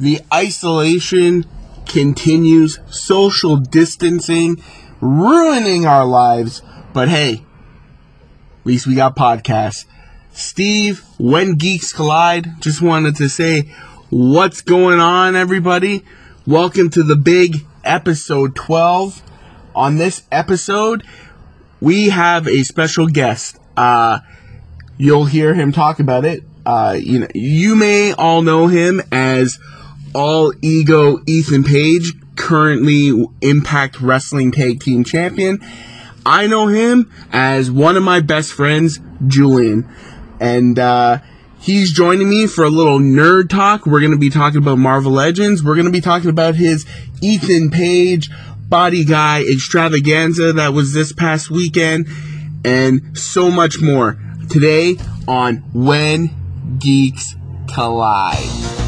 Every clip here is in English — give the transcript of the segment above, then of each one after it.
The isolation continues, social distancing, ruining our lives. But hey, at least we got podcasts. Steve, when geeks collide, just wanted to say, what's going on, everybody? Welcome to the big episode 12. On this episode, we have a special guest. Uh, you'll hear him talk about it. Uh, you know, you may all know him as All Ego Ethan Page, currently Impact Wrestling Tag Team Champion. I know him as one of my best friends, Julian, and uh, he's joining me for a little nerd talk. We're going to be talking about Marvel Legends. We're going to be talking about his Ethan Page Body Guy extravaganza that was this past weekend, and so much more today on When Geeks Collide.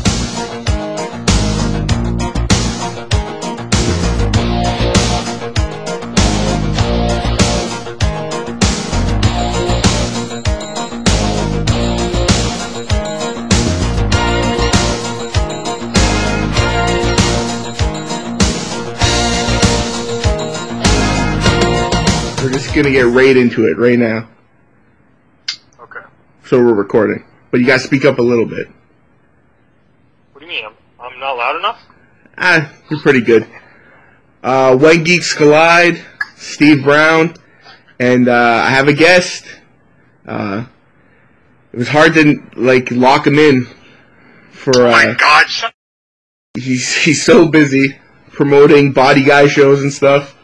Just gonna get right into it right now. Okay. So we're recording. But you gotta speak up a little bit. What do you mean? I'm, I'm not loud enough? Ah, you're pretty good. Uh, When Geeks Collide, Steve Brown, and uh, I have a guest. Uh, it was hard to like lock him in for. Oh my Uh, god, shut he's he's so busy promoting body guy shows and stuff.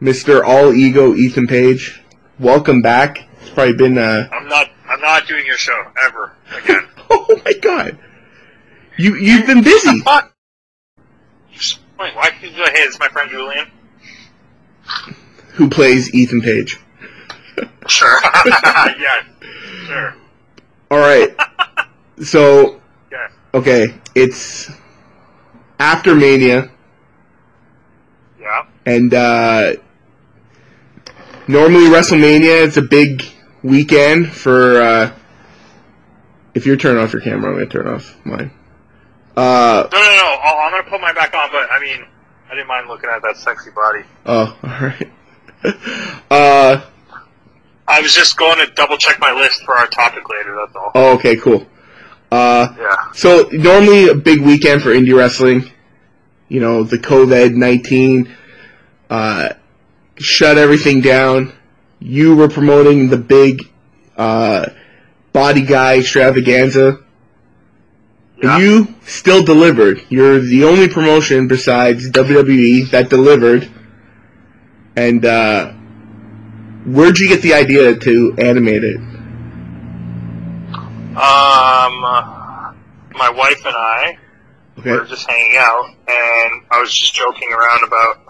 Mister All Ego Ethan Page, welcome back. It's probably been uh, I'm not I'm not doing your show ever again. oh my god, you you've been busy. Wait, why can't you go, hey, is my friend Julian? Who plays Ethan Page? Sure. yeah. Sure. All right. So Yeah. okay, it's after Mania, Yeah. and uh, normally WrestleMania it's a big weekend for. Uh, if you're turning off your camera, I'm gonna turn off mine. Uh, No, no, no. Oh, I'm gonna put mine back on, but I mean, I didn't mind looking at that sexy body. oh, all right. uh, I was just going to double check my list for our topic later. That's all. oh, okay, cool. Uh, Yeah. So normally a big weekend for indie wrestling. You know, the COVID nineteen uh, shut everything down. You were promoting the big uh, body guy extravaganza. Yeah. You still delivered. You're the only promotion besides WWE that delivered. And uh, where'd you get the idea to animate it? Um, my wife and I Okay. were just hanging out, and I was just joking around about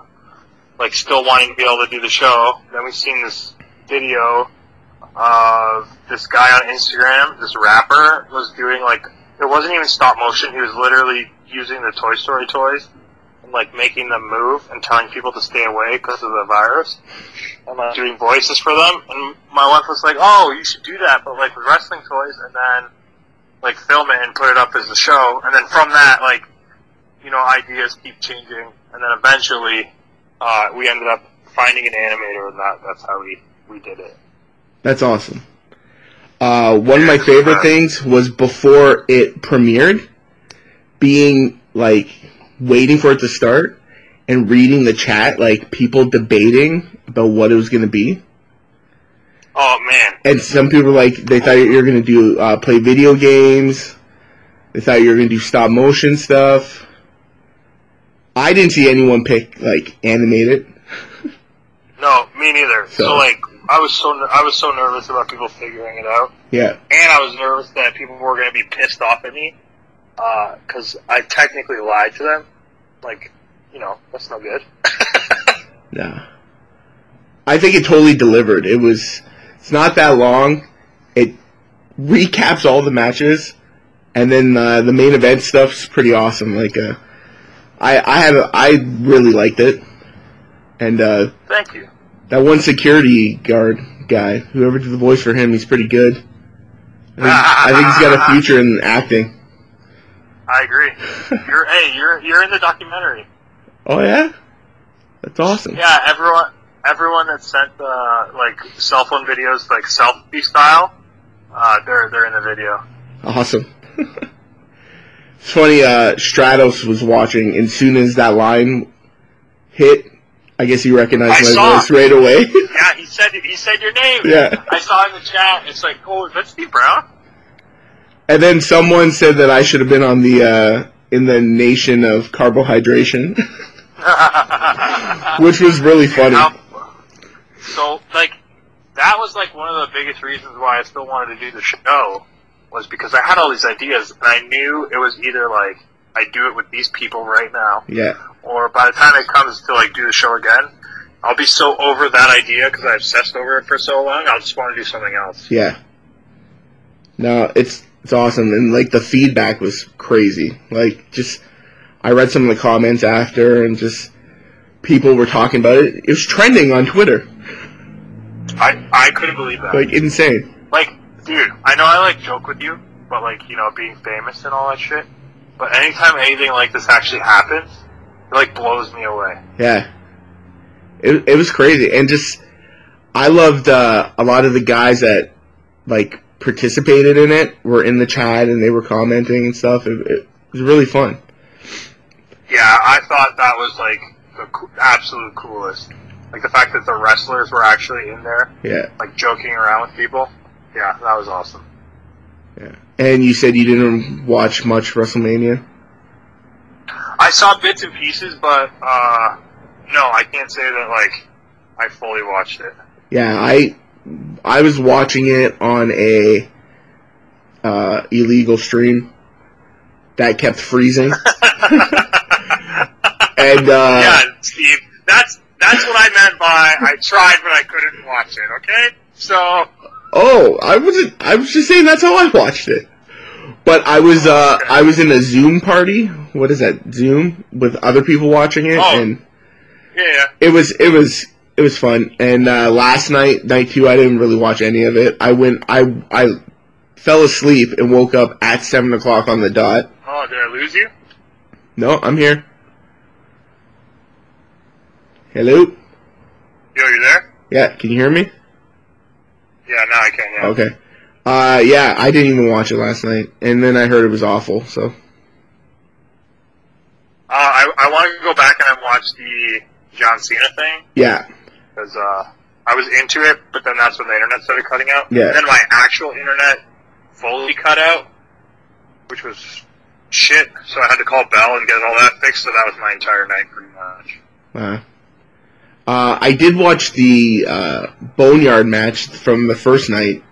like still wanting to be able to do the show. Then we seen this video of this guy on Instagram, this rapper was doing like it wasn't even stop motion. He was literally using the Toy Story toys and like making them move and telling people to stay away because of the virus and like doing voices for them. And my wife was like, "Oh, you should do that, but like with wrestling toys." And then like film it and put it up as a show, and then from that, like, you know, ideas keep changing, and then eventually, uh, we ended up finding an animator, and that that's how we we did it. That's awesome. Uh, one of my favorite things was before it premiered, being like waiting for it to start and reading the chat, like people debating about what it was going to be. Oh man, And some people like they thought you were going to do uh, play video games. They thought you were going to do stop motion stuff. I didn't see anyone pick like animated. no, me neither. So, So- like, I was so I was so nervous about people figuring it out, Yeah, and I was nervous that people were going to be pissed off at me because I technically lied to them. Like, you know, that's no good. no. I think it totally delivered. It was. It's not that long. It recaps all the matches, and then uh, the main event stuff's pretty awesome. Like, uh, I I have I really liked it, and uh, Thank you. that one security guard guy, whoever did the voice for him, he's pretty good. I think, I think he's got a future in acting. I agree. You're hey, you're you're in the documentary. Oh yeah, that's awesome. Yeah, everyone everyone that sent the like cell phone videos like selfie style, uh, they're they're in the video. Awesome. it's funny. Uh, Stratos was watching, and soon as that line hit, I guess he recognized I my voice right away. Yeah, he said he said your name. Yeah. I saw in the chat. It's like, oh, is that Steve Brown? and then someone said that I should have been on the uh, in the nation of carbohydration, which was really funny. Um, so, like, that was like one of the biggest reasons why I still wanted to do the show was because I had all these ideas and I knew it was either like I do it with these people right now, Yeah, or by the time it comes to like do the show again, I'll be so over that idea because I obsessed over it for so long. I'll just want to do something else. yeah. No, it's it's awesome, and like the feedback was crazy. Like just, I read some of the comments after, and just people were talking about it. It was trending on Twitter, I I couldn't believe that. like insane. Like, dude, I know I like joke with you, but like, you know, being famous and all that shit. But anytime anything like this actually happens, it like blows me away. Yeah. It, it was crazy. And just, I loved uh, a lot of the guys that, like, participated in it were in the chat and they were commenting and stuff. It, it was really fun. Yeah, I thought that was like the co- absolute coolest. Like the fact that the wrestlers were actually in there, Yeah. like joking around with people. Yeah, that was awesome. Yeah. And you said you didn't watch much WrestleMania? I saw bits and pieces, but uh, no, I can't say that like I fully watched it. Yeah, I I was watching it on a uh, illegal stream that kept freezing. and uh, yeah, Steve, that's that's what I meant by I tried but I couldn't watch it. Okay, so Oh, I wasn't. I was just saying that's how I watched it. But I was uh I was in a Zoom party. What is that? Zoom with other people watching it, Oh. and yeah, yeah. it was it was it was fun. And uh, last night, night two, I didn't really watch any of it. I went. I I fell asleep and woke up at seven o'clock on the dot. Oh, did I lose you? No, I'm here. Hello. Yo, you there? Yeah, can you hear me? Yeah, now I can. Yeah. Okay. Uh, yeah, I didn't even watch it last night, and then I heard it was awful. So Uh, I I want to go back and watch the John Cena thing yeah, because uh, I was into it, but then that's when the internet started cutting out. Yeah. And then my actual internet fully cut out, which was shit. So I had to call Bell and get all that fixed. So that was my entire night, pretty much. Uh, uh, I did watch the uh, Boneyard match from the first night.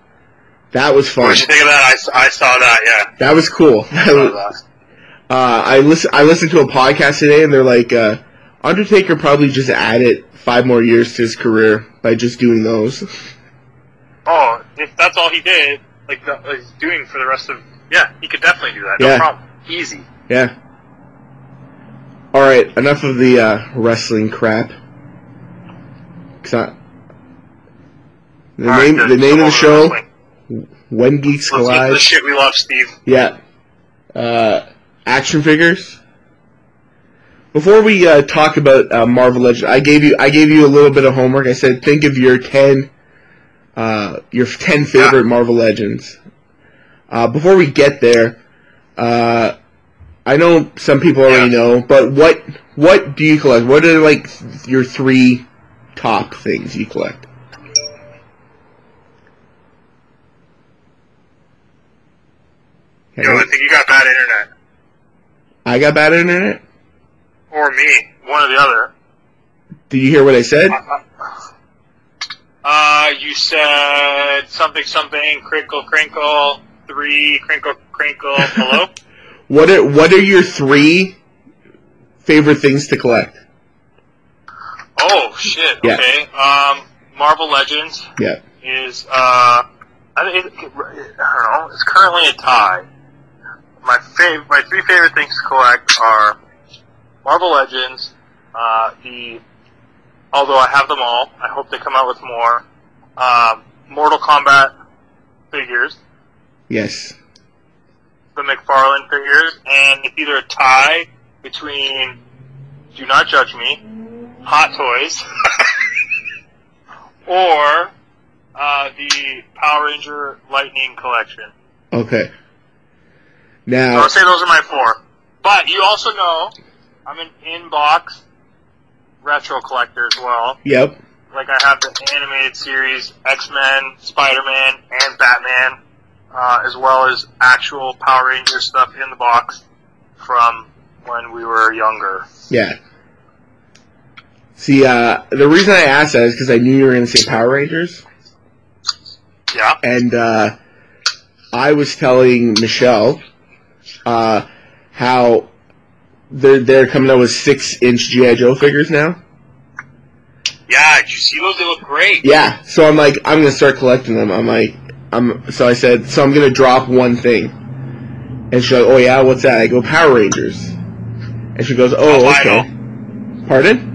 That was What fun. did you think of that? I saw that. Yeah. That was cool. I uh, I listen. I listened to a podcast today, and they're like, uh, Undertaker probably just added five more years to his career by just doing those. Oh, if that's all he did, like like he's doing for the rest of, yeah, he could definitely do that. No Yeah. problem. Easy. Yeah. All right. Enough of the uh, wrestling crap. I- the All name. The name of the show. When Geeks Let's Collide. the shit we love, Steve. Yeah. Uh, action figures. Before we uh, talk about uh, Marvel Legends, I gave you I gave you a little bit of homework. I said think of your ten uh, your ten favorite Marvel Legends. Uh, before we get there, uh, I know some people already Yeah. know, but what what do you collect? What are like your three top things you collect? Yo, I think you got bad internet. I got bad internet. Or me. One or the other. Did you hear what I said? Uh, you said something, something, crinkle, crinkle, three, crinkle, crinkle, hello? What are what are your three favorite things to collect? Oh, shit, Yeah. okay. Um, Marvel Legends Yeah. is, uh, I, think it, I don't know, it's currently a tie. My fav- my three favorite things to collect are Marvel Legends, uh, the, although I have them all, I hope they come out with more, um, Mortal Kombat figures, Yes. the McFarlane figures, and it's either a tie between Do Not Judge Me, Hot Toys, or uh, the Power Ranger Lightning collection. Okay. Now, I'll say those are my four. But you also know I'm an in-box retro collector as well. yep. Like I have the animated series X-Men, Spider-Man, and Batman, uh, as well as actual Power Ranger stuff in the box from when we were younger. Yeah. See, uh, the reason I asked that is because I knew you were going to say Power Rangers, Yeah. and uh, I was telling Michelle uh, how they're they're coming out with six inch GI Joe figures now. Yeah, did you see those? They look great. Yeah, so I'm like, I'm gonna start collecting them. I'm like, I'm so I said, so I'm gonna drop one thing, and she's like, oh yeah, what's that? I go Power Rangers, and she goes, oh okay. Pardon?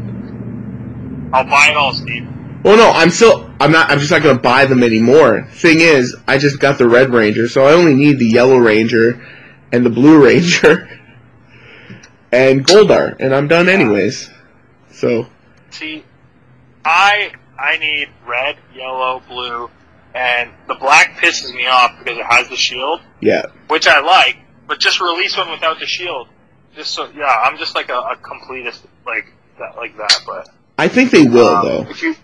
I'll buy it all, Steve. Well, no, I'm still, I'm not, I'm just not gonna buy them anymore. Thing is, I just got the Red Ranger, so I only need the Yellow Ranger and the Blue Ranger and Goldar, and I'm done anyways. So See, I I need red, yellow, blue, and the black pisses me off because it has the shield, yeah, which I like, but just release one without the shield. Just so yeah, I'm just like a, a completist like that like that. But I think they will um, though. You,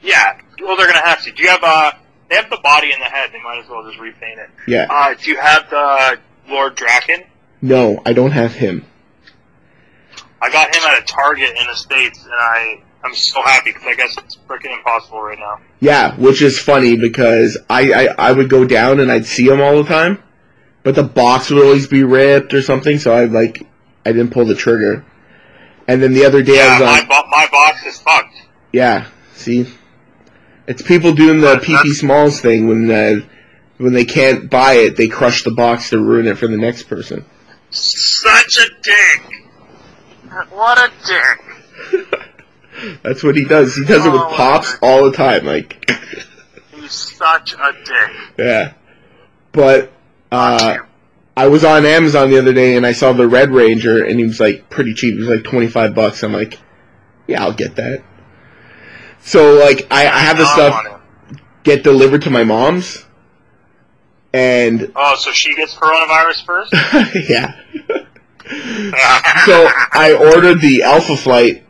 yeah, well they're gonna have to. Do you have uh? They have the body and the head. They might as well just repaint it. Yeah. Uh, do you have the Lord Draken? No, I don't have him. I got him at a Target in the states, and I I'm so happy because I guess it's freaking impossible right now. Yeah, which is funny because I, I, I would go down and I'd see him all the time, but the box would always be ripped or something, so I like I didn't pull the trigger. And then the other day I Yeah, was my like, bo- my box is fucked. yeah, see, it's people doing the But PP Smalls thing when uh, when they can't buy it, they crush the box to ruin it for the next person. Such a dick. What a dick. That's what he does. He does it with Oh, pops all the time, like He's such a dick. yeah. But uh, Fuck you. I was on Amazon the other day and I saw the Red Ranger and he was like pretty cheap. He was like twenty five bucks. I'm like, yeah, I'll get that. So like I, I have the stuff get delivered to my mom's, and Oh, so she gets coronavirus first? yeah. so I ordered the Alpha Flight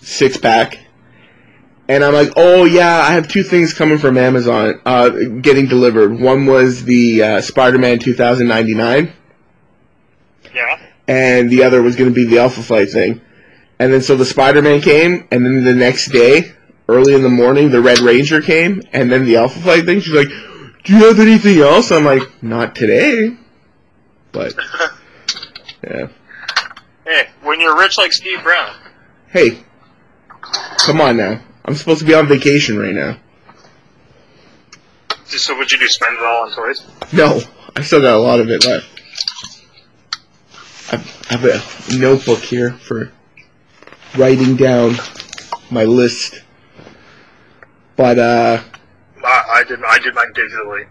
six pack, and I'm like, oh yeah, I have two things coming from Amazon, uh, getting delivered. One was the uh, Spider-Man 2099. yeah. and the other was going to be the Alpha Flight thing. And then so the Spider-Man came, and then the next day, early in the morning, the Red Ranger came, and then the Alpha Flight thing. She's like, "Do you have anything else?" I'm like, "Not today." But yeah, Hey, when you're rich like Steve Brown. hey, come on now. I'm supposed to be on vacation right now. So what'd you do? Spend it all on toys? No, I still got a lot of it left. I've- I have a notebook here for writing down my list. But uh, I, I did. I did mine digitally.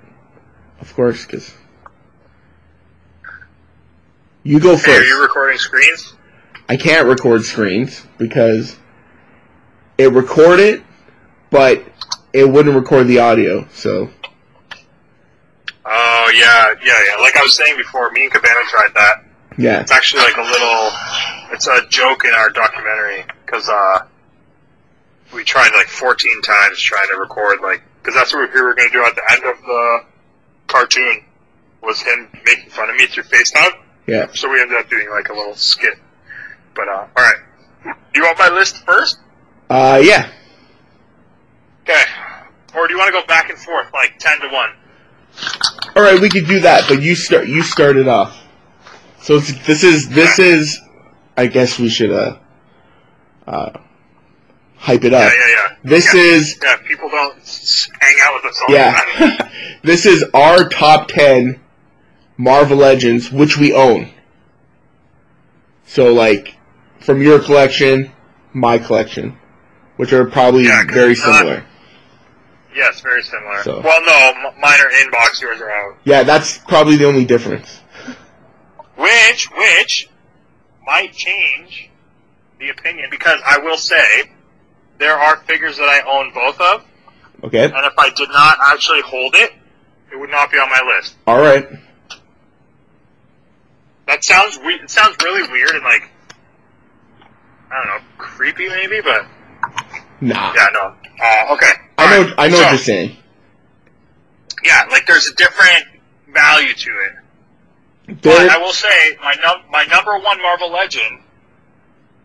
of course, because you go Hey, are you recording screens? I can't record screens because it recorded, but it wouldn't record the audio. So Oh yeah, yeah, yeah. Like I was saying before, me and Cabana tried that. yeah, It's actually like a little. It's a joke in our documentary because uh, we tried like 14 times trying to record like because that's what we were going to do at the end of the cartoon was him making fun of me through FaceTime. yeah. So we ended up doing like a little skit. But uh, all right, you want my list first? Uh, yeah. Okay. Or do you want to go back and forth like 10 to one? All right, we could do that, but you start. You start it off. So it's, this is this is. I guess we should uh, uh, hype it up. yeah, yeah. yeah. This yeah. is Yeah, people don't hang out with us all the time. yeah. this is our top ten Marvel Legends, which we own. So like, from your collection, my collection, which are probably Yeah, very it's not- similar. Yes, very similar. So- Well, no, m- mine are inbox, yours are out. Yeah, that's probably the only difference. which which might change the opinion because I will say there are figures that I own both of, Okay. and if I did not actually hold it, it would not be on my list. All right. That sounds we- it sounds really weird and like I don't know, creepy maybe, but Nah. yeah, no. Uh, okay. I know. Alright, I know so, what you're saying. Yeah, like there's a different value to it. But I will say my num- my number one Marvel Legend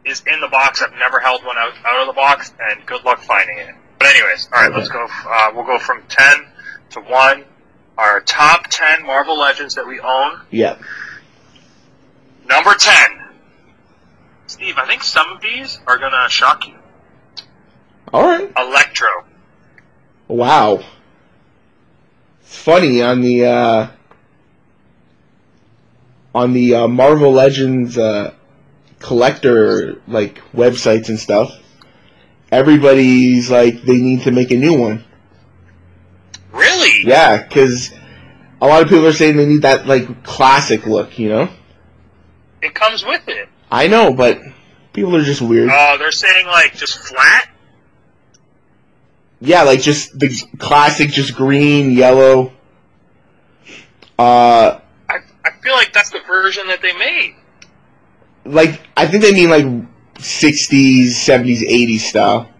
is in the box. I've never held one out, out of the box, and good luck finding it. But anyways, all right, let's go. Uh, we'll go from ten to one. Our top ten Marvel Legends that we own. yeah. Number ten. Steve, I think some of these are gonna shock you. All right. Electro. Wow. It's funny on the uh, on the uh, Marvel Legends uh, collector like websites and stuff. Everybody's like they need to make a new one. Really? Yeah, because a lot of people are saying they need that like classic look. You know. It comes with it. I know, but people are just weird. Oh, they're saying like just flat. Yeah, like just the classic, just green, yellow. Uh, I I feel like that's the version that they made. like I think they mean like '60s, '70s, '80s style.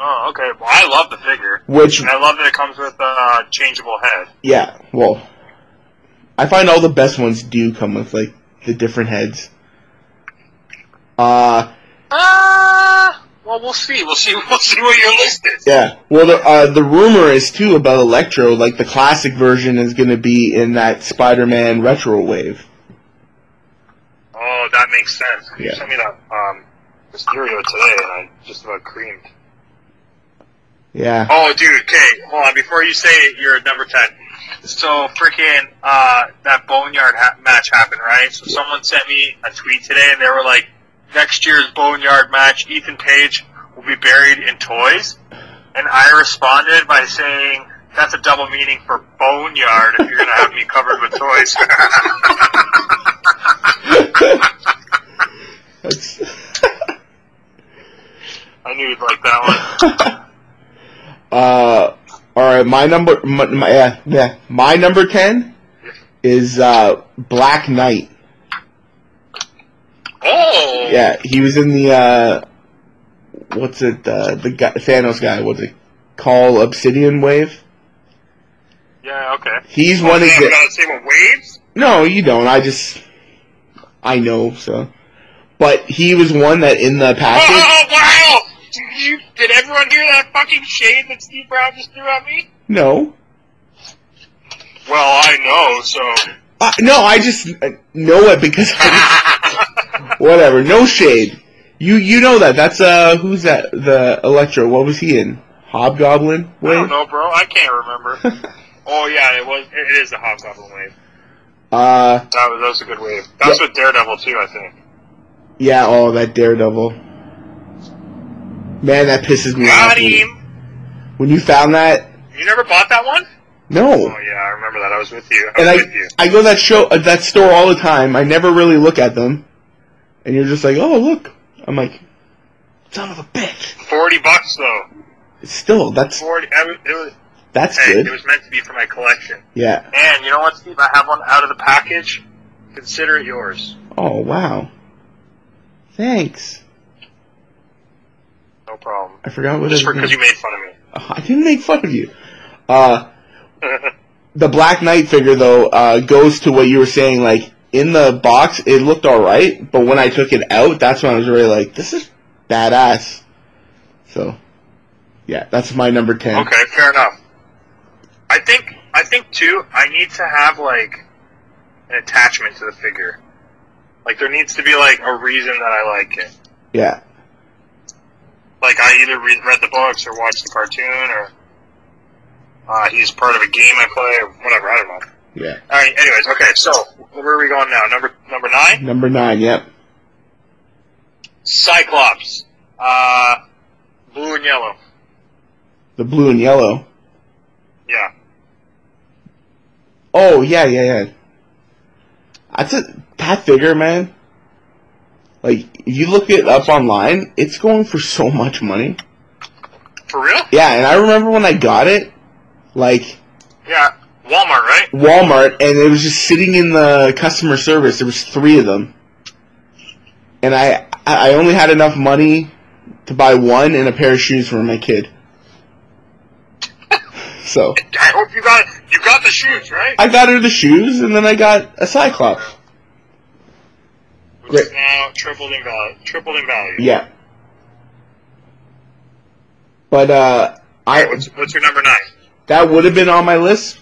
Oh, okay. Well, I love the figure. Which, And I love that it comes with a changeable head. yeah, well, I find all the best ones do come with like the different heads. Uh, Uh, well, we'll see. We'll see. We'll see what your list is. yeah. Well, the uh, the rumor is too about Electro. Like the classic version is going to be in that Spider-Man retro wave. Oh, that makes sense. You Yeah. sent me that um, Mysterio today, and I just about creamed. Yeah. Oh, dude. Okay, hold on. Before you say it, you're number ten, so freaking uh, that boneyard ha- match happened, right? So Yeah. someone sent me a tweet today, and they were like, "Next year's boneyard match, Ethan Page will be buried in toys," and I responded by saying. That's a double meaning for boneyard if you're gonna have me covered with toys. I knew you'd like that one. uh, all right. My number, my, my yeah, yeah, my number ten is uh, Black Knight. Oh! Yeah, he was in the uh, what's it? Uh, the guy, Thanos guy. What's it? Cull Obsidian Wave. Yeah, okay. He's Oh, one of the. gotta waves? No, you don't. I just I know so. But he was one that in the package. Oh, wow! Did, you, did everyone hear that fucking shade that Steve Brown just threw at me? No, Well, I know, so. uh, no. I just uh, know it because I whatever. No shade. You you know that. That's uh who's that? The Electro. What was he in? Hobgoblin. I don't know, bro. I can't remember. oh, yeah, it was. It is a Hobgoblin wave. uh That was, that was a good wave. That's Yeah. with Daredevil, too, I think. yeah. Oh, that Daredevil. Man, that pisses me off. Got When, him! when you found that, You never bought that one? no. Oh, yeah, I remember that. I was with you. I And I you. I go that show uh, that store all the time. I never really look at them, and you're just like, oh look. I'm like, son of a bitch. 40 bucks, though. Still, that's 40. I It was, that's hey, good. it was meant to be for my collection. Yeah. And you know what, Steve? I have one out of the package. Consider it yours. Oh wow. Thanks. No problem. I forgot what Just because you made fun of me. Oh, I didn't make fun of you. Uh, the Black Knight figure though uh, goes to what you were saying. Like in the box, it looked all right, but when I took it out, that's when I was really like, this is badass. So, yeah, that's my number ten. okay, fair enough. I think I think too. I need to have like an attachment to the figure. Like there needs to be like a reason that I like it. Yeah. Like I either read, read the books or watched the cartoon or uh, he's part of a game I play or whatever. I don't know. Yeah. All right. Anyways, okay. So where are we going now? Number number nine. Number nine. Yep. Cyclops. Uh, blue and yellow. The blue and yellow. Yeah. Oh yeah, yeah, yeah. That's a that figure, man. Like if you look it up online, it's going for so much money. For real? Yeah, and I remember when I got it, like Yeah. Walmart, right? Walmart, and it was just sitting in the customer service. There was three of them, and I I only had enough money to buy one and a pair of shoes for my kid. So I hope you got you got the shoes, right? I got her the shoes, and then I got a Cyclops. Which is Great. now tripled in value. Tripled in value. Yeah. But uh, I What's what's your number nine? that would have been on my list,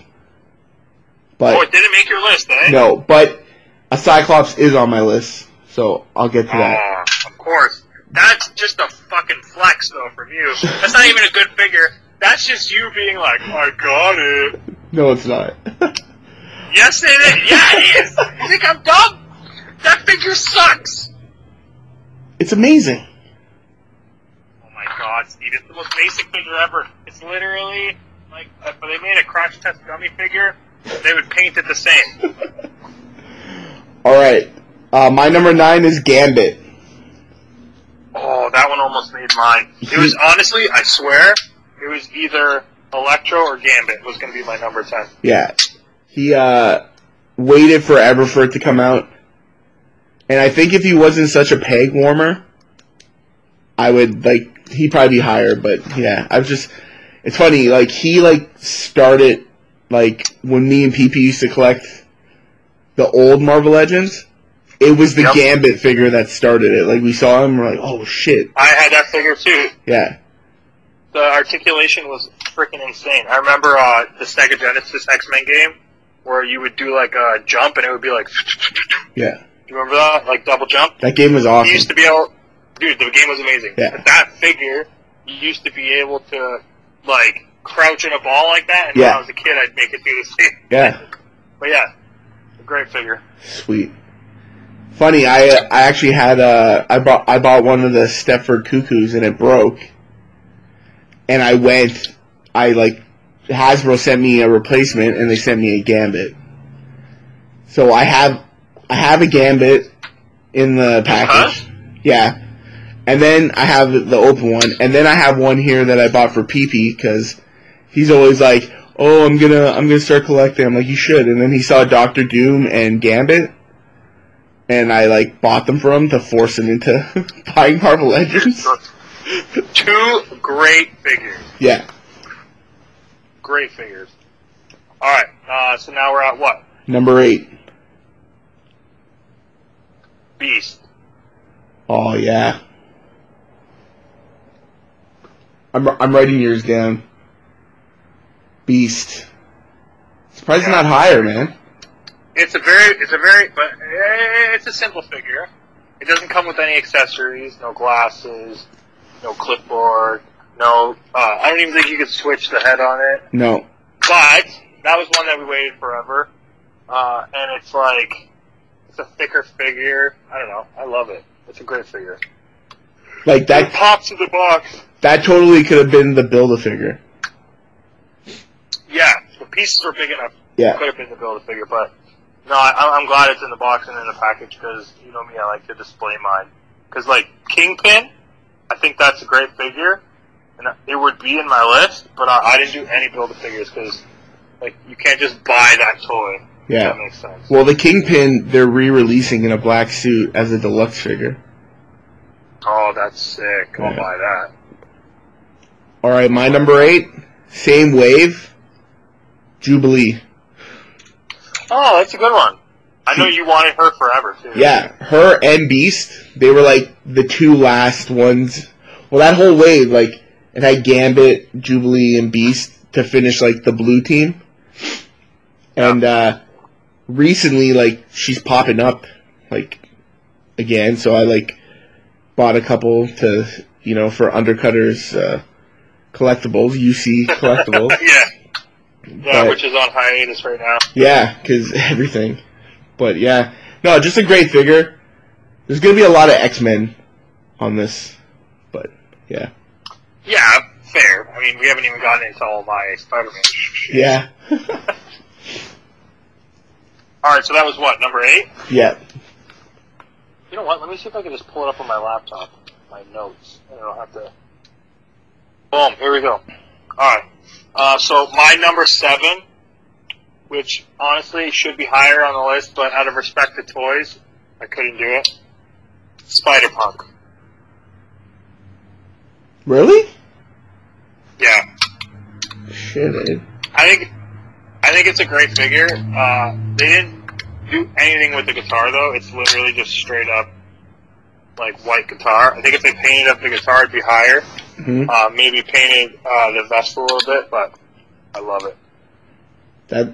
oh, it didn't make your list, eh? no. But a Cyclops is on my list, so I'll get to that. Oh, of course. That's just a fucking flex, though, from you. That's not even a good figure. That's just you being like, I got it. No, it's not. Yes, it is. Yeah, it is. You think I'm dumb? That figure sucks. it's amazing. Oh my god, Steve, it's the most basic figure ever. It's literally like if they made a crash test dummy figure, they would paint it the same. All right, uh, my number nine is Gambit. Oh, that one almost made mine. It was honestly, I swear, it was either Electro or Gambit was going to be my number ten. Yeah, he uh, waited forever for it to come out, and I think if he wasn't such a peg warmer, I would like he'd probably be higher. But yeah, I was just it's funny like he like started like when me and PP used to collect the old Marvel Legends. It was the Yep. Gambit figure that started it. Like we saw him, we're like, oh shit, I had that figure too. yeah, The articulation was freaking insane. I remember uh, the Sega Genesis X Men game where you would do like a jump and it would be like, yeah. you remember that? Like double jump? That game was You awesome. used to be able, dude, the game was amazing. Yeah. That figure, you used to be able to, like, crouch in a ball like that, and Yeah. when I was a kid, I'd make it do the same. Yeah, But yeah, a great figure. sweet. Funny, I uh, I actually had a I bought I bought one of the Stepford Cuckoos and it broke, and I went I like Hasbro sent me a replacement and they sent me a Gambit. So I have I have a Gambit in the package. Yeah. And then I have the open one, and then I have one here that I bought for PP because he's always like, "Oh, I'm gonna, I'm gonna start collecting." I'm like, "You should." And then he saw Doctor Doom and Gambit, and I like bought them for him to force him into buying Marvel Legends. Two great figures. Yeah, Great figures. Alright, uh, so now we're at what? number eight. Beast. Oh yeah. I'm I'm writing yours down. Beast. Surprised it's not higher, man. It's a very, it's a very, but eh, it's a simple figure. It doesn't come with any accessories, no glasses, no clipboard, no. Uh, I don't even think you could switch the head on it. No. But that was one that we waited forever, uh, and it's like it's a thicker figure. I don't know. I love it. It's a great figure. Like It that pops in the box. that totally could have been the build a figure. Pieces were big enough. Yeah. Could have been the build a figure, but no, I, I'm glad it's in the box and in the package because you know me, I like to display mine. Because like Kingpin, I think that's a great figure, and it would be in my list, but I, I didn't do any build a figures because like you can't just buy that toy. If Yeah. that makes sense. Well, the Kingpin they're re-releasing in a black suit as a deluxe figure. Oh, that's sick. I'll Yeah. buy that. All right, my number eight, same wave, Jubilee. Oh, that's a good one. I know you wanted her forever too. Yeah, her and Beast, they were like the two last ones. Well, that whole wave, like it had Gambit, Jubilee, and Beast to finish like the blue team. And uh recently, like she's popping up, like again. So I like bought a couple to you know for undercutters uh, collectibles, UC collectibles. yeah. Yeah, But- which is on hiatus right now. Yeah, because everything. But yeah, no, just a great figure. There's gonna be a lot of X Men on this, but yeah, Yeah, fair. I mean, we haven't even gotten into all my Spider-Man. yeah, All right, so that was what number eight. Yeah. You know what? Let me see if I can just pull it up on my laptop, my notes. and I don't have to. Boom. Here we go. All right. Uh, so my number seven, which honestly should be higher on the list, but out of respect to toys, I couldn't do it. Spider Punk. Really? Yeah. Shit. eh? I think I think it's a great figure. Uh, they didn't do anything with the guitar though. It's literally just straight up like white guitar. I think if they painted up the guitar, it'd be higher. Mhm. Uh, maybe painted uh, the vest a little bit, but I love it. That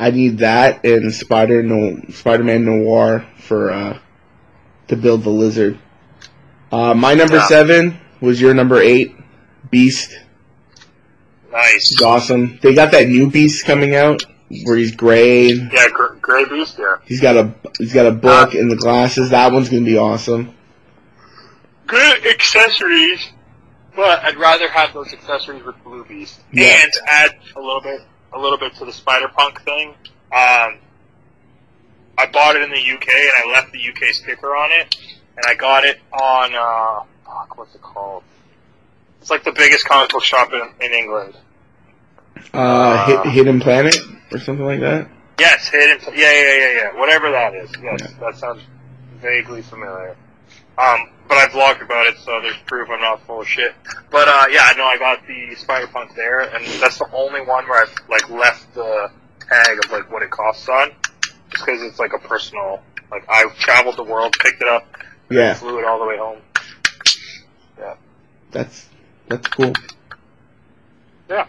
I need that and Spider no Spider-Man Noir for uh to build the lizard. Uh, my number Yeah. seven was your number eight, Beast. Nice. It's awesome. They got that new Beast coming out where he's gray. Yeah, gr- gray beast. Yeah. He's got a he's got a book and the glasses. That one's gonna be awesome. Good accessories, but I'd rather have those accessories with Blue Beast. Yeah. And add a little bit, a little bit to the Spider Punk thing. Um, I bought it in the UK and I left the UK sticker on it, and I got it on uh, fuck, what's it called? It's like the biggest comic book shop in, in England. Uh, Hid- Hidden Planet or something like that. Yes, hidden. Yeah, yeah, yeah, yeah. Whatever that is. Yes, Yeah. that sounds vaguely familiar. Um, but I vlogged about it, so there's proof I'm not full of shit. But uh, yeah, I know I got the Spider Punk there, and that's the only one where I've like left the tag of like what it costs on, just because it's like a personal. Like I traveled the world, picked it up, Yeah, flew it all the way home. Yeah, that's that's cool. Yeah.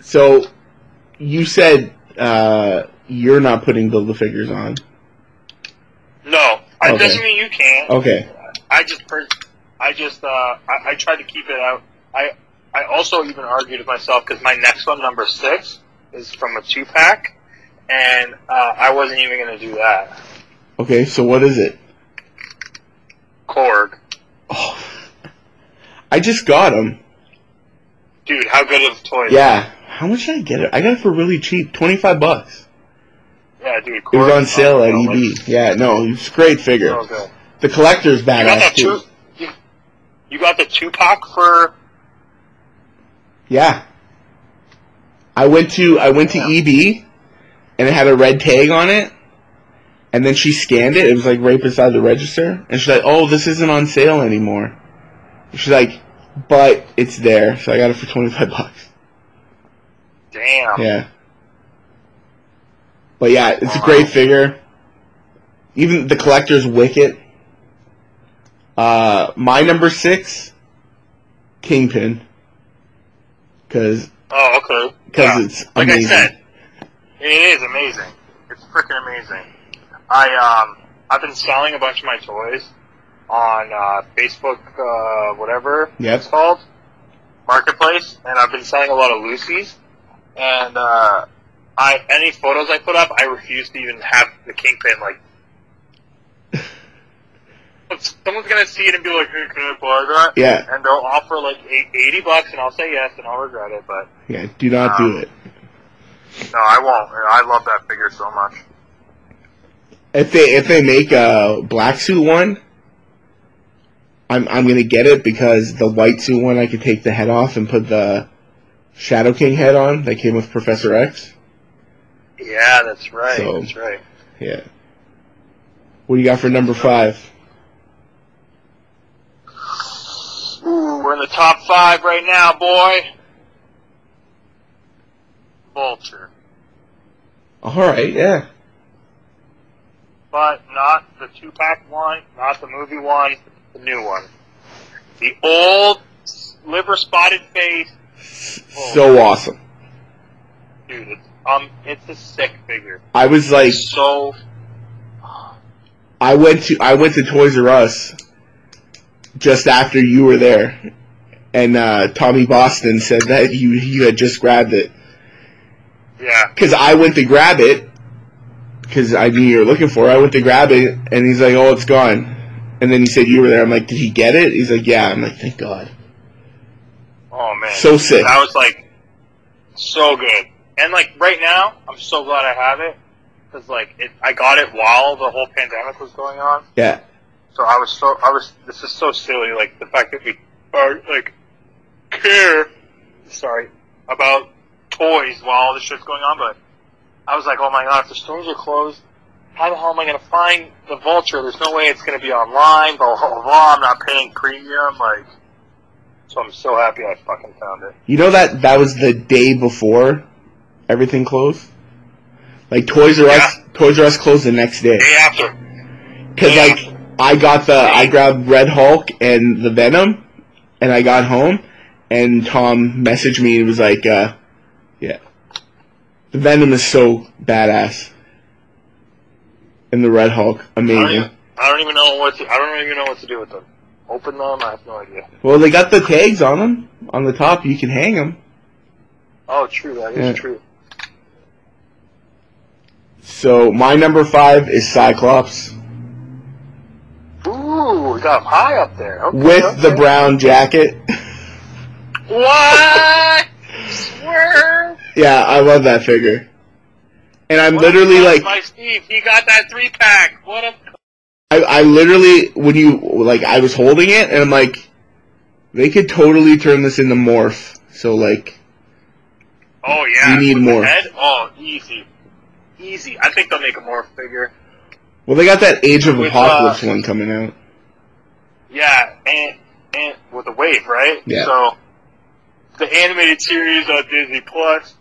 So, you said uh, you're not putting build the figures on. No, it Okay. doesn't mean you can't. Okay. I just, per- I just, uh, I, I tried to keep it out. I, I also even argued with myself because my next one, number six, is from a two pack, and uh, I wasn't even going to do that. Okay. So what is it? Korg, Oh, I just got him. dude, how good of a toy? is Yeah. How much did I get it? I got it for really cheap, twenty five bucks. It? yeah, dude. It was on sale at. EB. Yeah. No, it's a great figure. Oh, so good. The collector's badass too. two? You, you got the two-pack for? Yeah. I went to I went to EB, and it had a red tag on it, and then she scanned it. It was like right beside the register, and she's like, "Oh, this isn't on sale anymore." She's like, "But it's there," so I got it for twenty five bucks. Damn. Yeah. But yeah, it's a great figure. Even the collector's wicked. Uh, my number six, Kingpin, because Oh, okay. because Yeah. it's like amazing. I said, it is amazing. It's freaking amazing. I um I've been selling a bunch of my toys on uh, Facebook, uh, whatever Yep. it's called, marketplace, and I've been selling a lot of Lucy's. And uh, I any photos I put up, I refuse to even have the kingpin like. Someone's gonna see it and be like, "Hey, can I buy that?" Yeah, And they'll offer like eight- eighty bucks, and I'll say yes, and I'll regret it. But yeah. Do not do um, it. no, I won't. I love that figure so much. If they if they make a black suit one, I'm I'm gonna get it because the white suit one I could take the head off and put the Shadow King head on that came with Professor X. Yeah, that's right. So- that's right. Yeah. What do you got for number five? We're in the top five right now, boy. Vulture, All right, yeah. but not the two-pack one, not the movie one, the new one. The old liver-spotted face, So awesome. dude. It's, um, it's a sick figure. I was like, It's so I went to I went to Toys R Us just after you were there, and uh, Tommy Boston said that you you had just grabbed it yeah. because I went to grab it because I knew you were looking for. it. I went to grab it, and he's like, "Oh, it's gone." And then he said you were there. I'm like, "Did he get it?" He's like, "Yeah." I'm like, "Thank God." Oh man, So sick. I was like so good. And like right now, I'm so glad I have it because like it, I got it while the whole pandemic was going on. Yeah. So I was so I was. This is so silly. Like the fact that we are like care. Sorry about toys while all this shit's going on, but I was like, oh my god, if the stores are closed, how the hell am I gonna find the Vulture? There's no way it's gonna be online. Blah blah blah. blah. I'm not paying premium. Like, so I'm so happy I fucking found it. You know that that was the day before everything closed. Like Toys R Us, Toys R Us closed the next day. Day after. Cause Yeah. like I got the I grabbed Red Hulk and the Venom, and I got home, and Tom messaged me and was like, uh, "Yeah, the Venom is so badass, and the Red Hulk I don't, amazing." even, I don't even know what to. I don't even know what to do with them. Open them. I have no idea. Well, they got the tags on them on the top. You can hang them. Oh, true. That is Yeah. true. So my number five is Cyclops Ooh, we got him high up there. Okay, with okay. the brown jacket. What? Swerve. yeah, I love that figure. And I'm What literally like, my Steve. He got that three pack. What a. I, I literally when you like I was holding it and I'm like, they could totally turn this into morph. So like, Oh yeah. We need more. Head? Oh, easy, easy. I think they'll make a morph figure. well, they got that Age of With, Apocalypse uh, one coming out. Yeah, and and with a wave, right? Yeah. So the animated series on Disney Plus.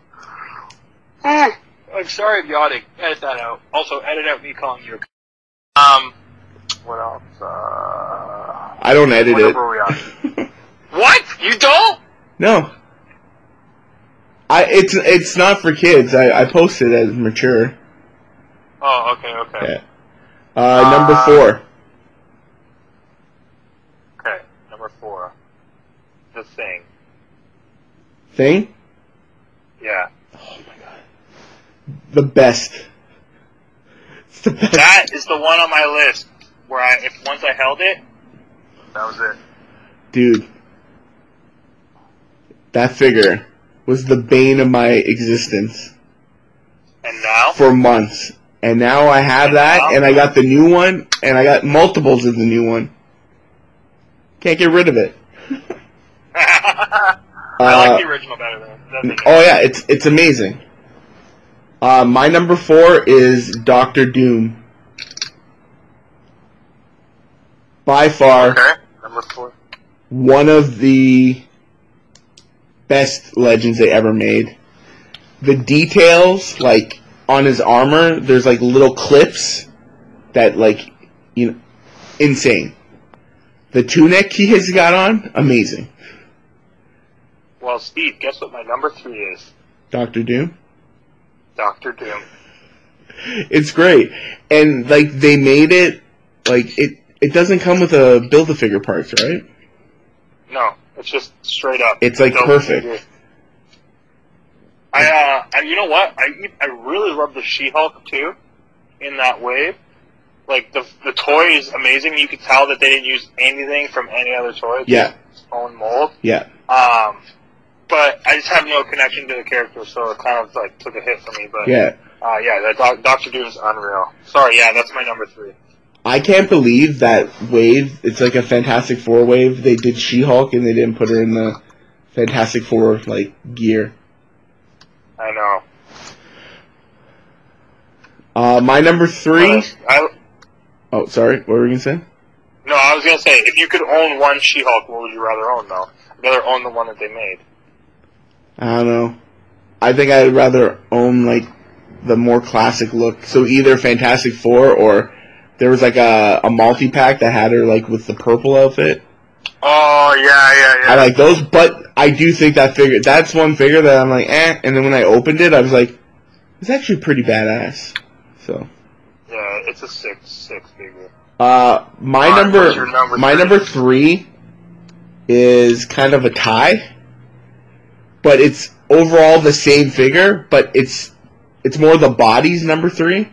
I'm sorry, I'm yawning. Edit that out. Also, edit out me calling you. a- Um, what else? Uh, I don't edit it. number we on? what? You don't? no. I it's it's not for kids. I I post it as mature. Oh, okay, okay, Yeah. Uh, number Uh, four. okay. Number four, the thing. Thing. Yeah, Oh my god. The best. It's the best. that is the one on my list where I, if once I held it, that was it. Dude. That figure was the bane of my existence And now, for months. And now I have that, and I got the new one, and I got multiples of the new one. Can't get rid of it. I Uh, like the original better than than the new. Oh yeah, it's it's amazing. Uh, my number four is Doctor Doom. By far, Okay, number four. one of the best legends they ever made. The details, like on his armor, there's like little clips that, like, you know, insane. The tunic he has got on, amazing. Well, Steve, guess what my number three is? Doctor Doom. Doctor Doom. It's great, and like they made it, like it. It doesn't come with uh, a build a figure parts, right? No, it's just straight up. It's, like, perfect. figure. I uh, I, you know what? I I really love the She-Hulk too, in that wave. Like the the toy is amazing. You could tell that they didn't use anything from any other toy. Yeah. its own mold. Yeah. Um, but I just have no connection to the character, so it kind of like took a hit for me. But Yeah. uh, yeah, that doc- Doctor Doom's unreal. Sorry, yeah, that's my number three. I can't believe that wave. It's like a Fantastic Four wave. They did She Hulk and they didn't put her in the Fantastic Four like gear. I know. Uh, my number three. I, Oh, sorry. What were you gonna say? no, I was gonna say, if you could own one She-Hulk, what would you rather own though? I'd rather own the one that they made. I don't know. I think I'd rather own like the more classic look. So either Fantastic Four or there was like a, a multi pack that had her like with the purple outfit. Oh yeah, yeah, yeah. I like those, but I do think that figure. That's one figure that I'm like, eh. And then when I opened it, I was like, it's actually pretty badass. So, yeah, it's a six six figure. uh, my Alright, number, number my three? number three is kind of a tie, but it's overall the same figure, but it's it's more the body's number three,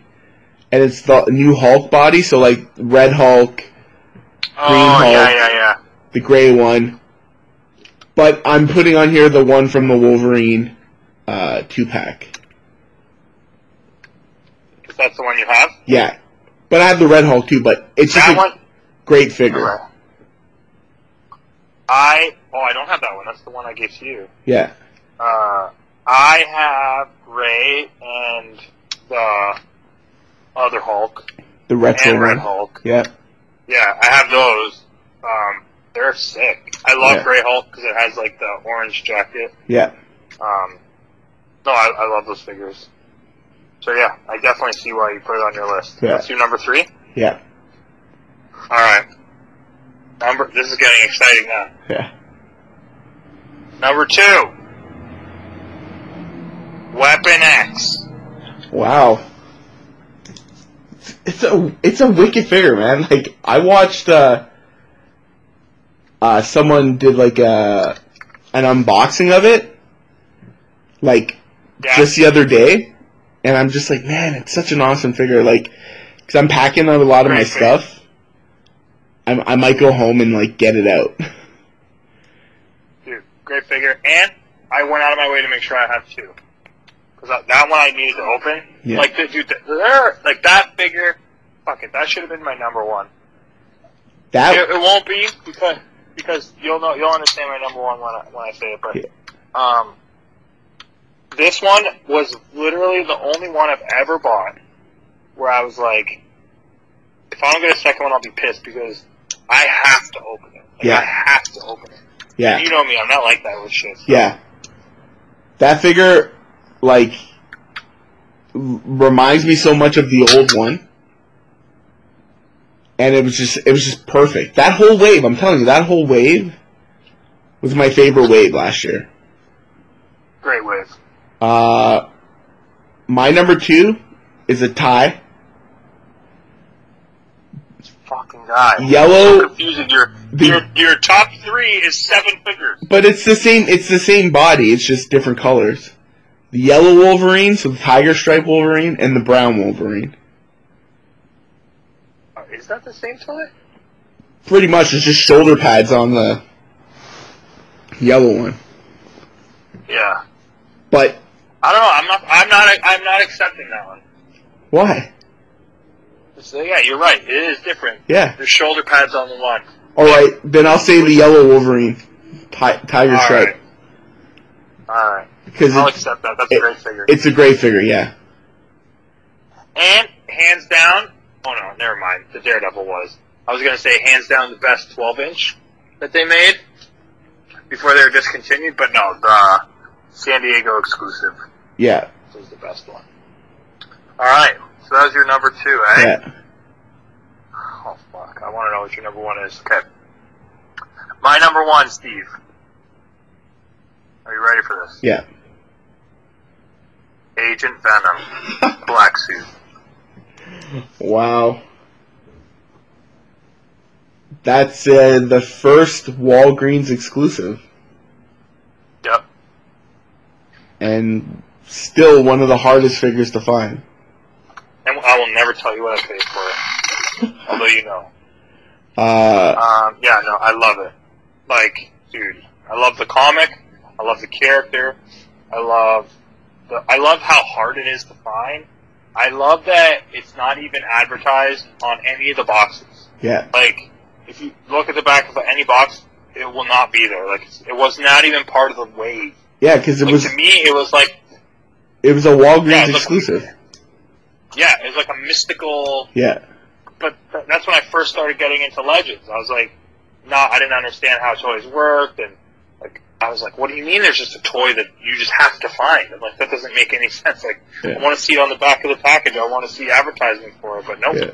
and it's the new Hulk body. So like Red Hulk, Oh Hulk. yeah, yeah, yeah. the gray one. But I'm putting on here the one from the Wolverine uh, two pack. That's the one you have. Yeah, but I have the Red Hulk too. But it's just That a one. great figure. I oh I don't have that one. That's the one I gave to you. Yeah, Uh, I have Ray and the other Hulk the retro and Red. Hulk. Yeah, Yeah, I have those. Um, they're sick. I love Yeah. Gray Hulk because it has like the orange jacket. yeah, Um, no, I, I love those figures. So yeah, I definitely see why you put it on your list. Yeah. Let's do number three. yeah, All right. Number. This is getting exciting now. yeah. Number two. Weapon X. Wow. It's a it's a wicked figure, man. Like I watched uh uh someone did like a an unboxing of it like Yeah. just the other day and I'm just like, man, it's such an awesome figure like cuz I'm packing a lot of my Great figure. stuff. I I might go home and like get it out. Dude, great figure. And I went out of my way to make sure I have two. Because that one I needed to open. Yeah. Like, dude, there, like that figure, fuck it, that should have been my number one. That It, it won't be because because you'll know you'll understand my number one when I, when I say it. But Yeah. um, this one was literally the only one I've ever bought where I was like, if I don't get a second one, I'll be pissed because I have to open it. Like, Yeah. I have to open it. yeah. You know me, I'm not like that with shit. Yeah. That figure, like, reminds me so much of the old one. And it was just, it was just perfect. That whole wave, I'm telling you, that whole wave was my favorite wave last year. Great wave. Uh, my number two is a tie. Fucking guy. Yellow- So confusing. Your The- your your top three is seven figures. But it's the same, it's the same body, it's just different colors. The yellow Wolverine, so the tiger stripe Wolverine, and the brown Wolverine. Uh, Is that the same toy? Pretty much, it's just shoulder pads on the yellow one. Yeah. But I don't know. I'm not. I'm not. I'm not accepting that one. why? So yeah, you're right. It is different. Yeah. There's shoulder pads on the one. All right, then I'll say the yellow Wolverine, ti- tiger All stripe, right. All right. Because I'll accept that. That's a great figure. it's a great figure. Yeah, and hands down. Oh no, never mind. The Daredevil was. I was gonna say hands down the best 12 inch that they made before they were discontinued, but no, the San Diego exclusive yeah, was the best one. All right. So that was your number two, eh? yeah. Oh fuck! I want to know what your number one is. Okay. My number one, Steve. Are you ready for this? Yeah. Agent Venom, black suit. Wow. That's uh, the first Walgreens exclusive, Yep. and still one of the hardest figures to find. And I will never tell you what I paid for it, although you know. Uh, Um, yeah, no, I love it. Like, dude, I love the comic. I love the character. I love the. I love how hard it is to find. I love that it's not even advertised on any of the boxes. yeah, Like, if you look at the back of any box, it will not be there. Like, it's, it was not even part of the wave. yeah, because it Like, was to me, it was like, it was a Walgreens Yeah, exclusive. yeah, it was like a mystical. Yeah, But th- that's when I first started getting into Legends. I was like, no, I didn't understand how toys worked, and like, I was like, what do you mean? There's just a toy that you just have to find? I'm like, that doesn't make any sense. Like, Yeah. I want to see it on the back of the package. I want to see advertisement for it, but nope. yeah.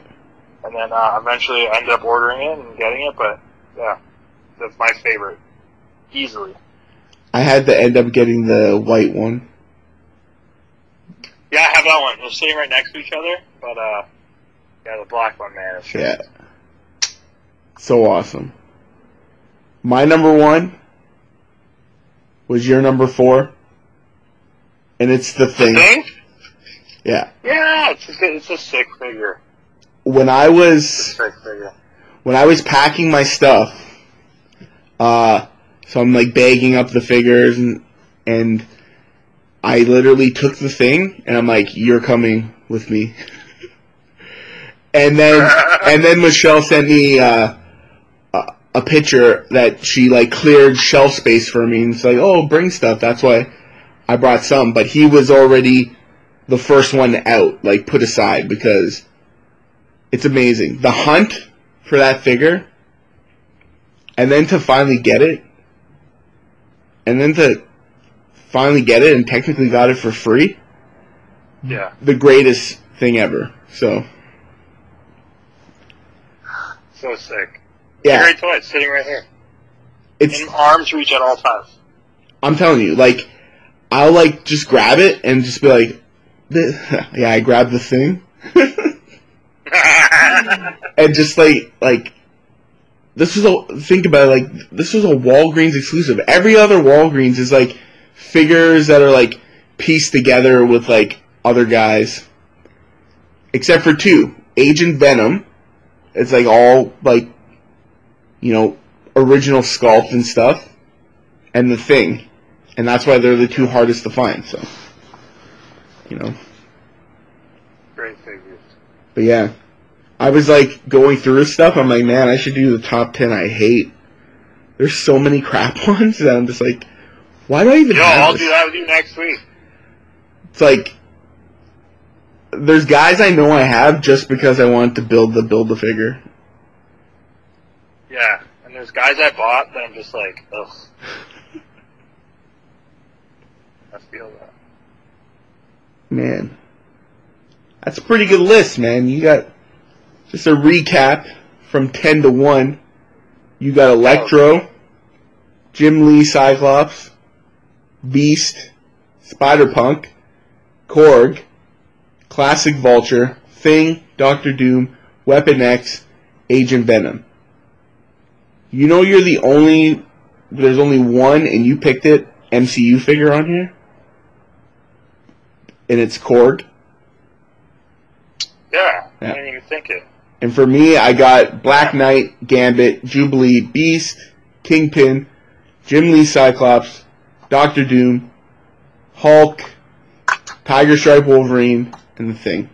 And then uh, eventually I ended up ordering it and getting it, but yeah, that's my favorite, easily. I had to end up getting the white one. Yeah, I have that one. They're sitting right next to each other, but uh, yeah, the black one, man, it's just, Yeah. So awesome. My number one was your number four. And it's the The thing. thing? Yeah. Yeah, it's a, it's a sick figure. When I was Sick figure. when I was packing my stuff, uh so I'm like bagging up the figures and and I literally took the thing and I'm like, You're coming with me. And then and then Michelle sent me uh, a, picture that she like cleared shelf space for me, and it's like, oh, bring stuff. That's why I brought some. But he was already the first one out, like put aside because it's amazing. The hunt for that figure, and then to finally get it, and then to finally get it and technically got it for free, Yeah. the greatest thing ever. So So sick. Yeah, Great toy. It's sitting right here. it's In arm's reach at all times. I'm telling you, like I'll like just grab it and just be like, yeah, I grabbed the thing, and just like like this is a think about it, like this was a Walgreens exclusive. Every other Walgreens is like figures that are like pieced together with like other guys, except for two, Agent Venom. It's like all like you know original sculpt and stuff, and the Thing, and that's why they're the two hardest to find. So you know. Great figures. But yeah, I was like going through stuff. I'm like, man, I should do the top ten I hate. There's so many crap ones that I'm just like, why do I even Yo, I'll this? do that with you next week. It's like there's guys I know I have just because I wanted to build the build the figure. Yeah. And there's guys I bought that I'm just like, ugh. I feel that. Man, that's a pretty good list, man. You got just a recap from ten to one. You got Electro, oh. Jim Lee Cyclops, Beast, Spider Punk, Korg, Classic Vulture, Thing, Doctor Doom, Weapon X, Agent Venom. You know you're the only there's only one and you picked it MCU figure on here? And it's Korg. Yeah. Yeah. I didn't even think it. And for me, I got Black Knight, Gambit, Jubilee, Beast, Kingpin, Jim Lee Cyclops, Doctor Doom, Hulk, Tiger Stripe Wolverine, and the Thing.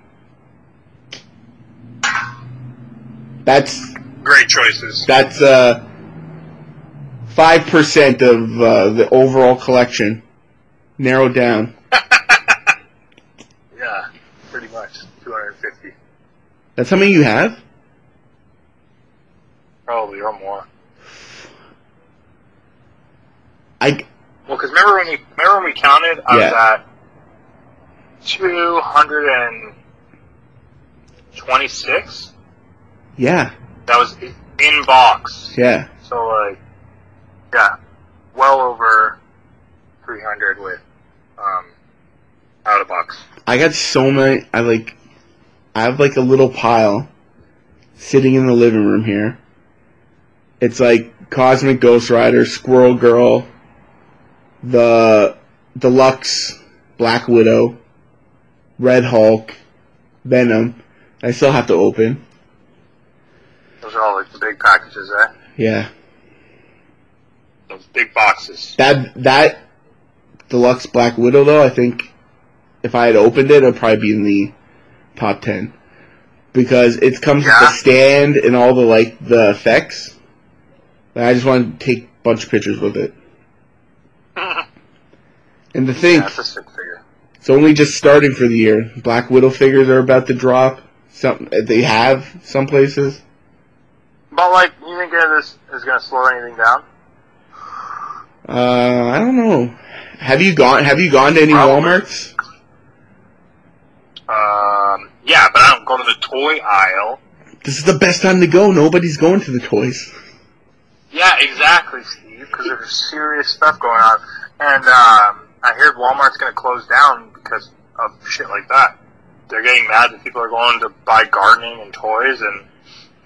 That's Great choices. that's uh five percent of uh, the overall collection, narrowed down. Yeah. Pretty much. 250. That's how many you have. Probably or more. I Well, because remember when you remember when we counted, I was at two hundred and twenty-six. yeah That was in box. yeah. So like, yeah, well over three hundred with um out of box. I got so many. I like. I have like a little pile sitting in the living room here. It's like Cosmic Ghost Rider, Squirrel Girl, the deluxe Black Widow, Red Hulk, Venom. I still have to open. Those are all like the big packages, eh? Yeah, Those big boxes. that that deluxe Black Widow though. I think if I had opened it, it'd probably be in the top ten because it comes with Yeah? the stand and all the like the effects. I just want to take a bunch of pictures with it. And the thing, That's a sick figure. it's only just starting for the year. Black Widow figures are about to drop. Some they have some places. But like, you think that this is gonna slow anything down? Uh, I don't know. Have you gone? Have you gone to any Probably. WalMarts? Um, yeah, but I don't go to the toy aisle. This is the best time to go. Nobody's going to the toys. Yeah, exactly, Steve. Because there's serious stuff going on, and um, I hear Walmart's going to close down because of shit like that. They're getting mad that people are going to buy gardening and toys, and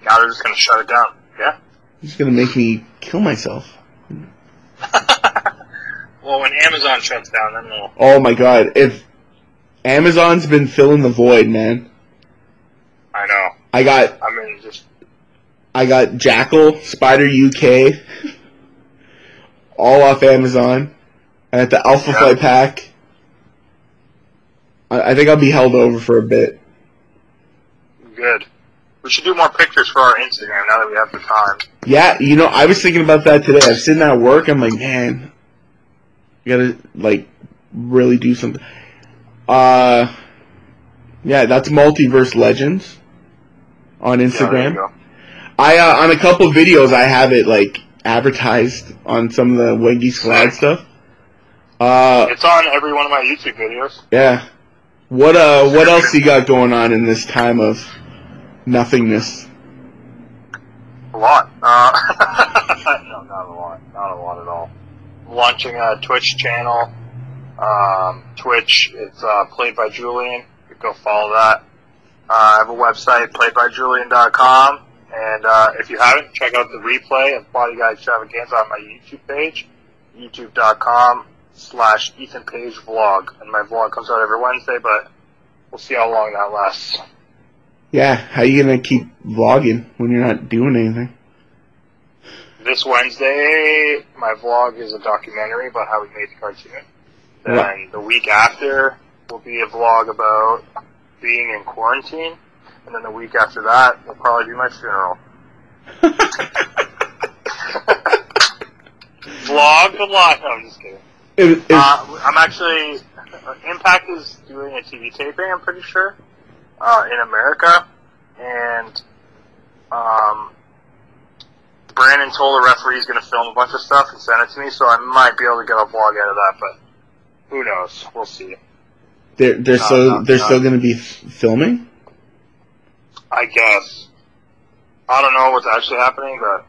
now they're just to shut it down. Yeah. It's gonna make me kill myself. well, when Amazon shuts down, then they'll. Oh my god! If Amazon's been filling the void, man. I know. I got I mean, just I got Jackal, Spider UK, all off Amazon. I got the Alpha Yeah. Flight pack. I, I think I'll be held over for a bit. good. Should do more pictures for our Instagram now that we have the time. Yeah, you know, I was thinking about that today. I was sitting at work. I'm like, man, you gotta like really do something. Uh, yeah, that's Multiverse Legends on Yeah, Instagram. go. I uh, on a couple videos I have it like advertised on some of the Wiggy Slide stuff. Uh, It's on every one of my YouTube videos. yeah. What uh, what else you got going on in this time of nothingness? A lot. Uh, no, not a lot. Not a lot at all. Launching a Twitch channel. Um, Twitch, it's uh, played by Julian. You can go follow that. Uh, I have a website, playedbyjulian.com. And uh, if you haven't, check out the replay of Body Guy Extravaganza on my YouTube page, youtube.com slash Ethan Page Vlog. And my vlog comes out every Wednesday, but we'll see how long that lasts. Yeah, how you gonna keep vlogging when you're not doing anything? This Wednesday, my vlog is a documentary about how we made the cartoon. Then the week after will be a vlog about being in quarantine. And then the week after that will probably be my funeral. vlog a lot. No, I'm just kidding. It- it- Uh, I'm actually Impact is doing a TV taping. I'm pretty sure uh, in America, and um, Brandon told the referee he's going to film a bunch of stuff and send it to me, so I might be able to get a vlog out of that. But who knows? We'll see. they're they're no, still no, they're no. still gonna be f- filming. I guess. I don't know what's actually happening, but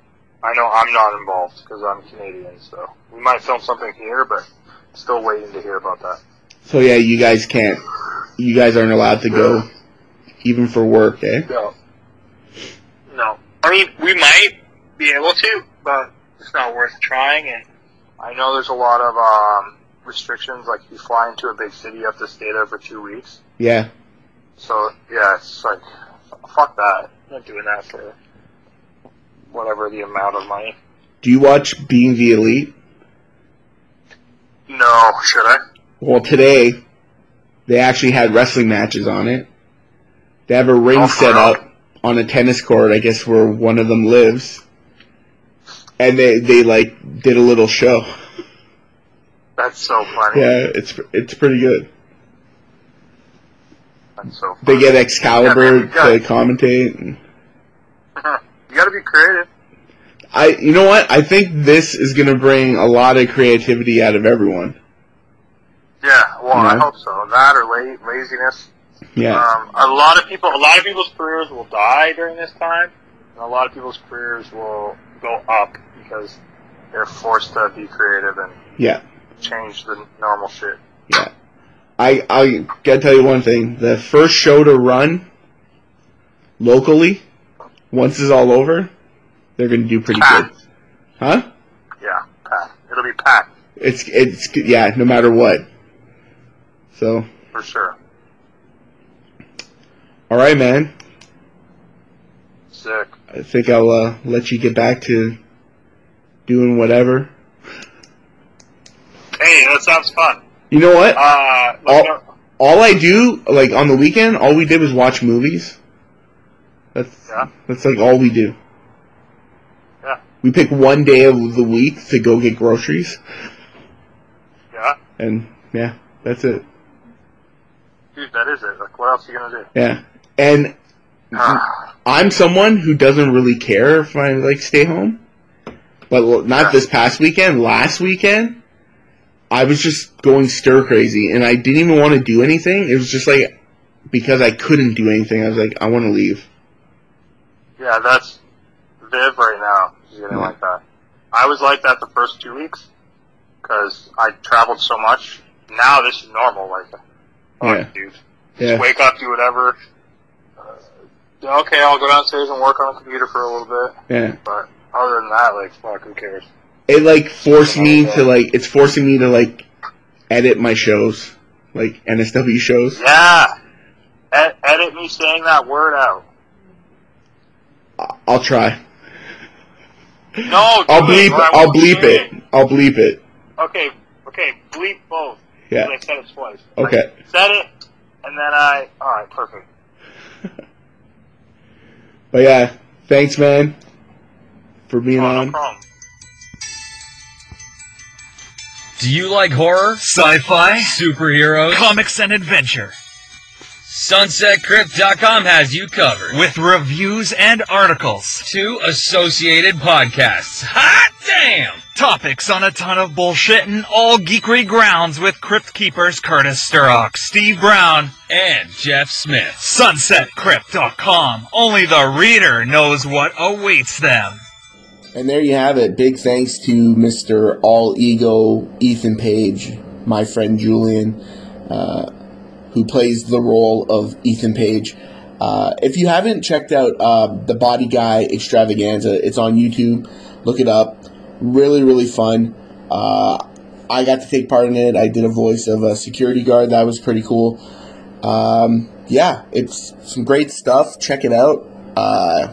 I know I'm not involved because I'm Canadian. So we might film something here, but still waiting to hear about that. So yeah, you guys can't. You guys aren't allowed to go, even for work, eh? No. No. I mean, we might be able to, but it's not worth trying. And I know there's a lot of um, restrictions. Like, if you fly into a big city, you have to stay there for two weeks. Yeah. So, yeah, it's like, fuck that. I'm not doing that for whatever the amount of money. Do you watch Being the Elite? No, should I? Well, today they actually had wrestling matches on it. They have a ring Oh, set up on a tennis court, I guess where one of them lives, and they they like did a little show. That's so funny. Yeah, it's it's pretty good. That's so funny. They get Yeah, Excalibur man, yeah. to commentate. And you gotta be creative. I, you know what? I think this is gonna bring a lot of creativity out of everyone. Yeah, well, I hope so. That or la- laziness. Yeah, Um, a lot of people, a lot of people's careers will die during this time, and a lot of people's careers will go up because they're forced to be creative and yeah, change the normal shit. yeah. I I gotta tell you one thing: the first show to run locally, once it's all over, they're gonna do pretty good, huh? Yeah, packed. It'll be packed It's it's yeah, no matter what. So, for sure. All right, man. Sick. I think I'll uh, let you get back to doing whatever. Hey, that sounds fun. You know what? Uh, All- know- all I do, like on the weekend, all we did was watch movies. That's Yeah. that's like all we do. Yeah. We pick one day of the week to go get groceries, yeah, and yeah, that's it. dude, that is it. Like, what else are you gonna do? Yeah, and ah. I'm someone who doesn't really care if I like stay home, but not this past weekend. Last weekend, I was just going stir crazy, and I didn't even want to do anything. It was just like because I couldn't do anything. I was like, I want to leave. Yeah, that's Viv right now. She's getting Yeah. like that. I was like that the first two weeks because I traveled so much. Now this is normal. Like, oh, Yeah. dude, Yeah. just wake up, do whatever. Okay, I'll go downstairs and work on the computer for a little bit. Yeah. But other than that, like, fuck, who cares? It like forced me to like it's forcing me to like edit my shows, like NSW shows. Yeah. Ed- edit me saying that word out. I- I'll try. No, I'll it, bleep. I I'll bleep say it. I'll bleep it. Okay, okay, bleep both. Yeah. I said it twice. Okay. I said it, and then I. All right, perfect. But yeah, thanks, man, for being Oh, on. no. Do you like horror, Sci-fi, superheroes? comics, and adventure SunsetCrypt.com has you covered. with reviews and articles. two associated podcasts. Hot damn! Topics on a ton of bullshit and all geekery grounds with Crypt Keepers Curtis Sturrock, Steve Brown, And Jeff Smith. SunsetCrypt.com. Only the reader knows what awaits them. And there you have it. Big thanks to Mr. All Ego Ethan Page, my friend Julian, uh, who plays the role of Ethan Page. Uh, if you haven't checked out uh, the Body Guy Extravaganza, it's on YouTube. Look it up. Really, really fun. Uh, I got to take part in it. I did a voice of a security guard. That was pretty cool. Um, yeah, it's some great stuff. Check it out. Uh,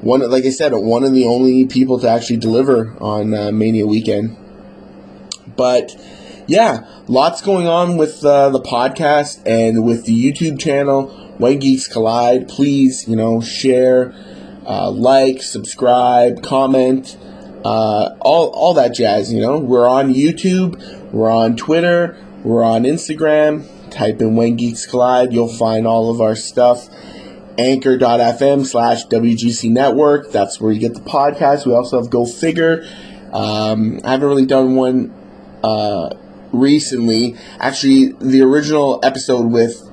one like I said, one of the only people to actually deliver on uh, Mania weekend. But yeah, lots going on with uh, the podcast and with the YouTube channel. When Geeks Collide, please, you know, share, uh, like, subscribe, comment, uh, all all that jazz. You know, we're on YouTube, we're on Twitter, we're on Instagram. Type in When Geeks Collide, you'll find all of our stuff anchor.fm slash WGC network. That's where you get the podcast. We also have Go Figure. Um, I haven't really done one uh, recently. Actually, the original episode with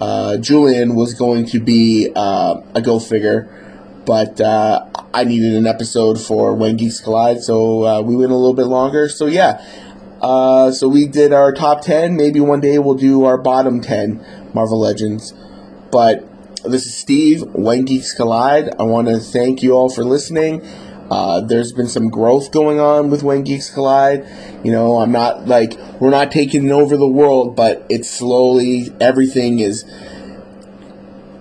uh, Julian was going to be uh, a Go Figure, but uh, I needed an episode for When Geeks Collide, so uh, we went a little bit longer. So, yeah. Uh, so we did our top 10. Maybe one day we'll do our bottom 10 Marvel Legends. But this is Steve, When Geeks Collide. I want to thank you all for listening. Uh, there's been some growth going on with When Geeks Collide. You know, I'm not like, we're not taking over the world, but it's slowly, everything is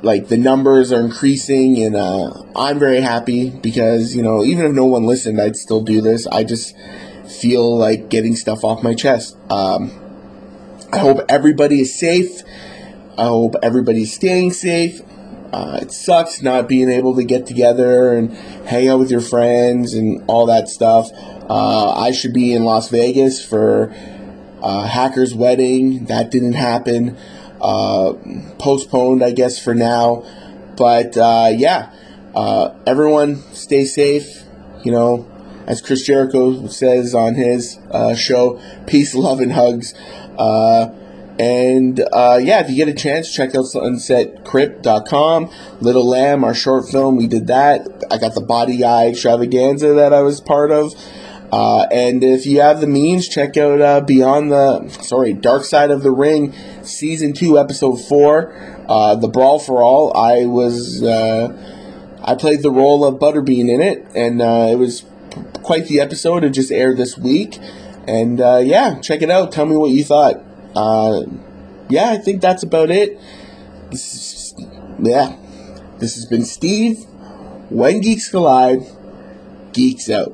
like the numbers are increasing, and uh, I'm very happy because, you know, even if no one listened, I'd still do this. I just feel like getting stuff off my chest. Um, I hope everybody is safe. I hope everybody's staying safe. Uh, it sucks not being able to get together and hang out with your friends and all that stuff. Uh, I should be in Las Vegas for uh, Hacker's wedding. That didn't happen. Uh, postponed, I guess, for now. But uh, yeah, everyone stay safe. You know, as Chris Jericho says on his show, peace, love, and hugs. And uh, yeah, if you get a chance, check out sunsetcrypt.com. Little Lamb, our short film, we did that. I got the Body Guy extravaganza that I was part of. Uh, and if you have the means, check out uh, Beyond the, sorry, Dark Side of the Ring, Season 2, Episode 4, uh, The Brawl for All. I was, uh, I played the role of Butterbean in it, and uh, it was quite the episode. It just aired this week. And uh, yeah, check it out. Tell me what you thought. Uh, yeah, I think that's about it. This is, yeah, this has been Steve. When Geeks Collide, Geeks out.